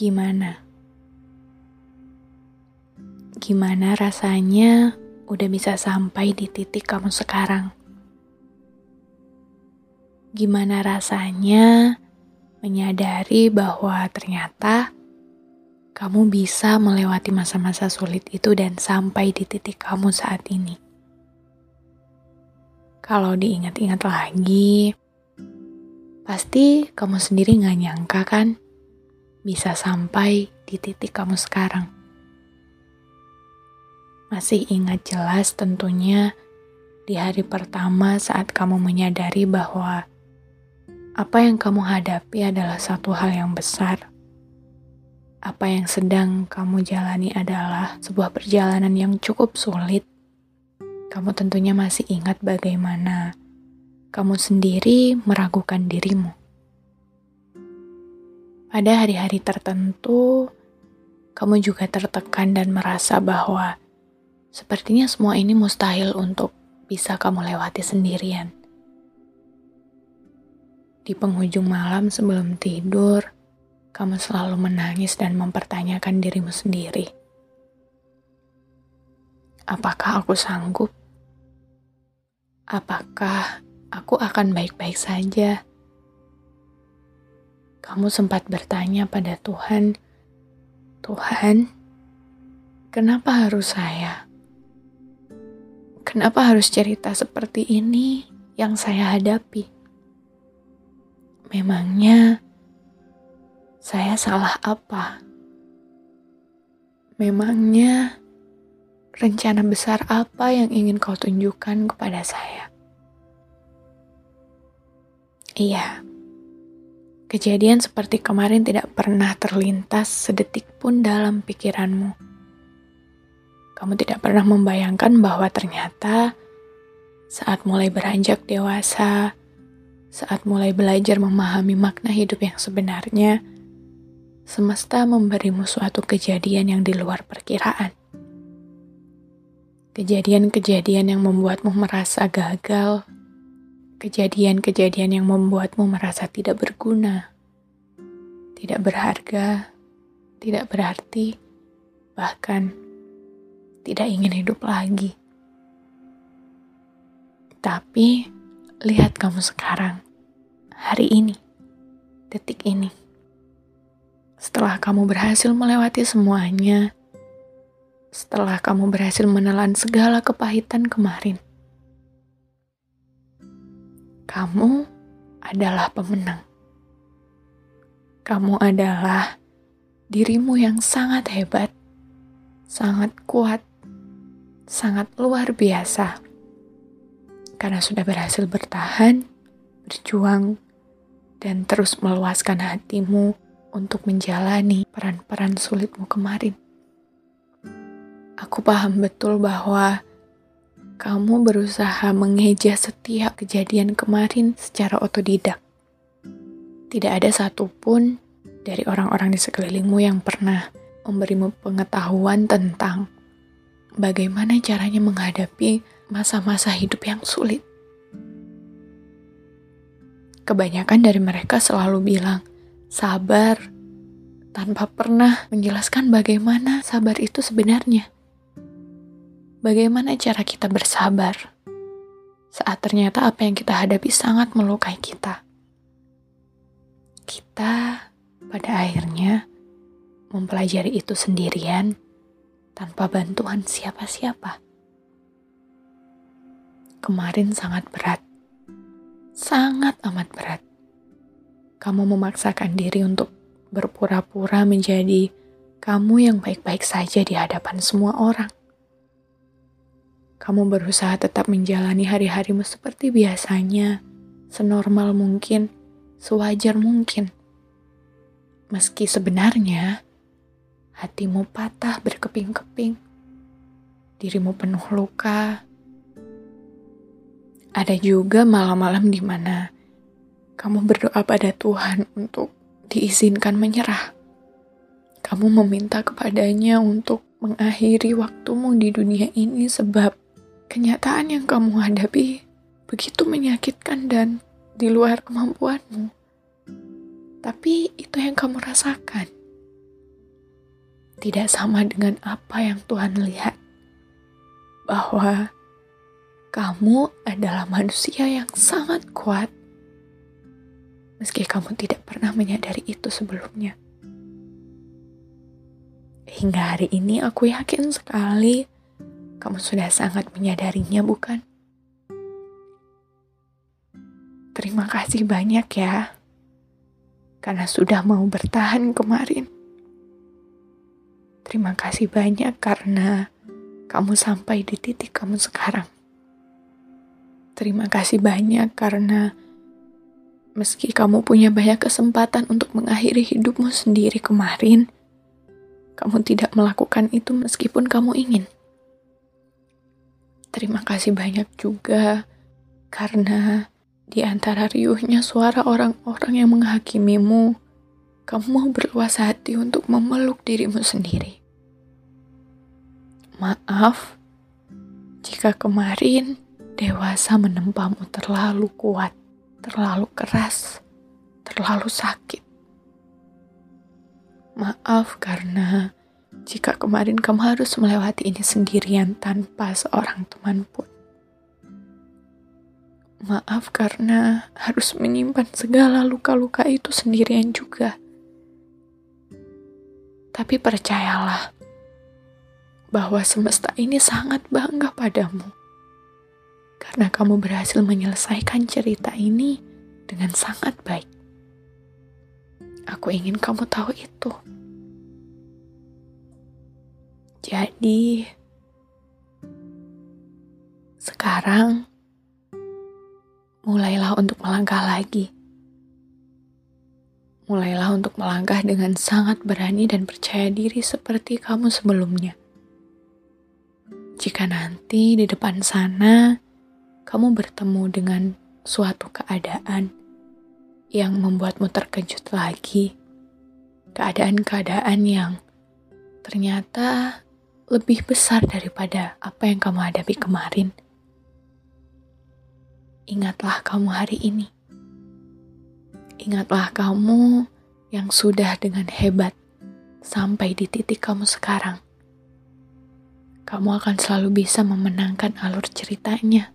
gimana? Gimana rasanya udah bisa sampai di titik kamu sekarang? Gimana rasanya menyadari bahwa ternyata kamu bisa melewati masa-masa sulit itu dan sampai di titik kamu saat ini? Kalau diingat-ingat lagi, pasti kamu sendiri gak nyangka kan bisa sampai di titik kamu sekarang. Masih ingat jelas tentunya di hari pertama saat kamu menyadari bahwa apa yang kamu hadapi adalah satu hal yang besar. Apa yang sedang kamu jalani adalah sebuah perjalanan yang cukup sulit. Kamu tentunya masih ingat bagaimana kamu sendiri meragukan dirimu. Pada hari-hari tertentu, kamu juga tertekan dan merasa bahwa Sepertinya semua ini mustahil untuk bisa kamu lewati sendirian. Di penghujung malam sebelum tidur, kamu selalu menangis dan mempertanyakan dirimu sendiri. Apakah aku sanggup? Apakah aku akan baik-baik saja? Kamu sempat bertanya pada Tuhan, "Tuhan, kenapa harus saya?" Kenapa harus cerita seperti ini yang saya hadapi? Memangnya saya salah apa? Memangnya rencana besar apa yang ingin kau tunjukkan kepada saya? Iya, kejadian seperti kemarin tidak pernah terlintas sedetik pun dalam pikiranmu kamu tidak pernah membayangkan bahwa ternyata saat mulai beranjak dewasa, saat mulai belajar memahami makna hidup yang sebenarnya, semesta memberimu suatu kejadian yang di luar perkiraan. Kejadian-kejadian yang membuatmu merasa gagal, kejadian-kejadian yang membuatmu merasa tidak berguna, tidak berharga, tidak berarti, bahkan tidak ingin hidup lagi. Tapi lihat kamu sekarang, hari ini, detik ini. Setelah kamu berhasil melewati semuanya, setelah kamu berhasil menelan segala kepahitan kemarin, kamu adalah pemenang. Kamu adalah dirimu yang sangat hebat, sangat kuat, sangat luar biasa karena sudah berhasil bertahan, berjuang, dan terus meluaskan hatimu untuk menjalani peran-peran sulitmu kemarin. Aku paham betul bahwa kamu berusaha mengeja setiap kejadian kemarin secara otodidak. Tidak ada satupun dari orang-orang di sekelilingmu yang pernah memberimu pengetahuan tentang bagaimana caranya menghadapi masa-masa hidup yang sulit. Kebanyakan dari mereka selalu bilang, sabar, tanpa pernah menjelaskan bagaimana sabar itu sebenarnya. Bagaimana cara kita bersabar saat ternyata apa yang kita hadapi sangat melukai kita. kita pada akhirnya mempelajari itu sendirian tanpa bantuan siapa-siapa. Kemarin sangat berat, sangat amat berat. Kamu memaksakan diri untuk berpura-pura menjadi kamu yang baik-baik saja di hadapan semua orang. Kamu berusaha tetap menjalani hari-harimu seperti biasanya, senormal mungkin, sewajar mungkin. Meski sebenarnya hatimu patah berkeping-keping, dirimu penuh luka. Ada juga malam-malam di mana kamu berdoa pada Tuhan untuk diizinkan menyerah. Kamu meminta kepadanya untuk mengakhiri waktumu di dunia ini sebab kenyataan yang kamu hadapi begitu menyakitkan dan di luar kemampuanmu. Tapi itu yang kamu rasakan. Tidak sama dengan apa yang Tuhan lihat. Bahwa kamu adalah manusia yang sangat kuat. Meski kamu tidak pernah menyadari itu sebelumnya. Hingga hari ini aku yakin sekali kamu sudah sangat menyadarinya bukan? Terima kasih banyak ya, karena sudah mau bertahan kemarin. Terima kasih banyak karena kamu sampai di titik kamu sekarang. Terima kasih banyak karena meski kamu punya banyak kesempatan untuk mengakhiri hidupmu sendiri kemarin, kamu tidak melakukan itu meskipun kamu ingin. Terima kasih banyak juga karena di antara riuhnya suara orang-orang yang menghakimimu, kamu mau berluas hati untuk memeluk dirimu sendiri. Maaf jika kemarin dewasa menempamu terlalu kuat, terlalu keras, terlalu sakit. Maaf karena jika kemarin kamu harus melewati ini sendirian tanpa seorang teman pun. Maaf karena harus menyimpan segala luka-luka itu sendirian juga. Tapi percayalah bahwa semesta ini sangat bangga padamu. Karena kamu berhasil menyelesaikan cerita ini dengan sangat baik. Aku ingin kamu tahu itu. Jadi, sekarang mulailah untuk melangkah lagi. Mulailah untuk melangkah dengan sangat berani dan percaya diri seperti kamu sebelumnya. Jika nanti di depan sana kamu bertemu dengan suatu keadaan yang membuatmu terkejut lagi, keadaan-keadaan yang ternyata lebih besar daripada apa yang kamu hadapi kemarin ingatlah kamu hari ini. Ingatlah kamu yang sudah dengan hebat sampai di titik kamu sekarang. Kamu akan selalu bisa memenangkan alur ceritanya.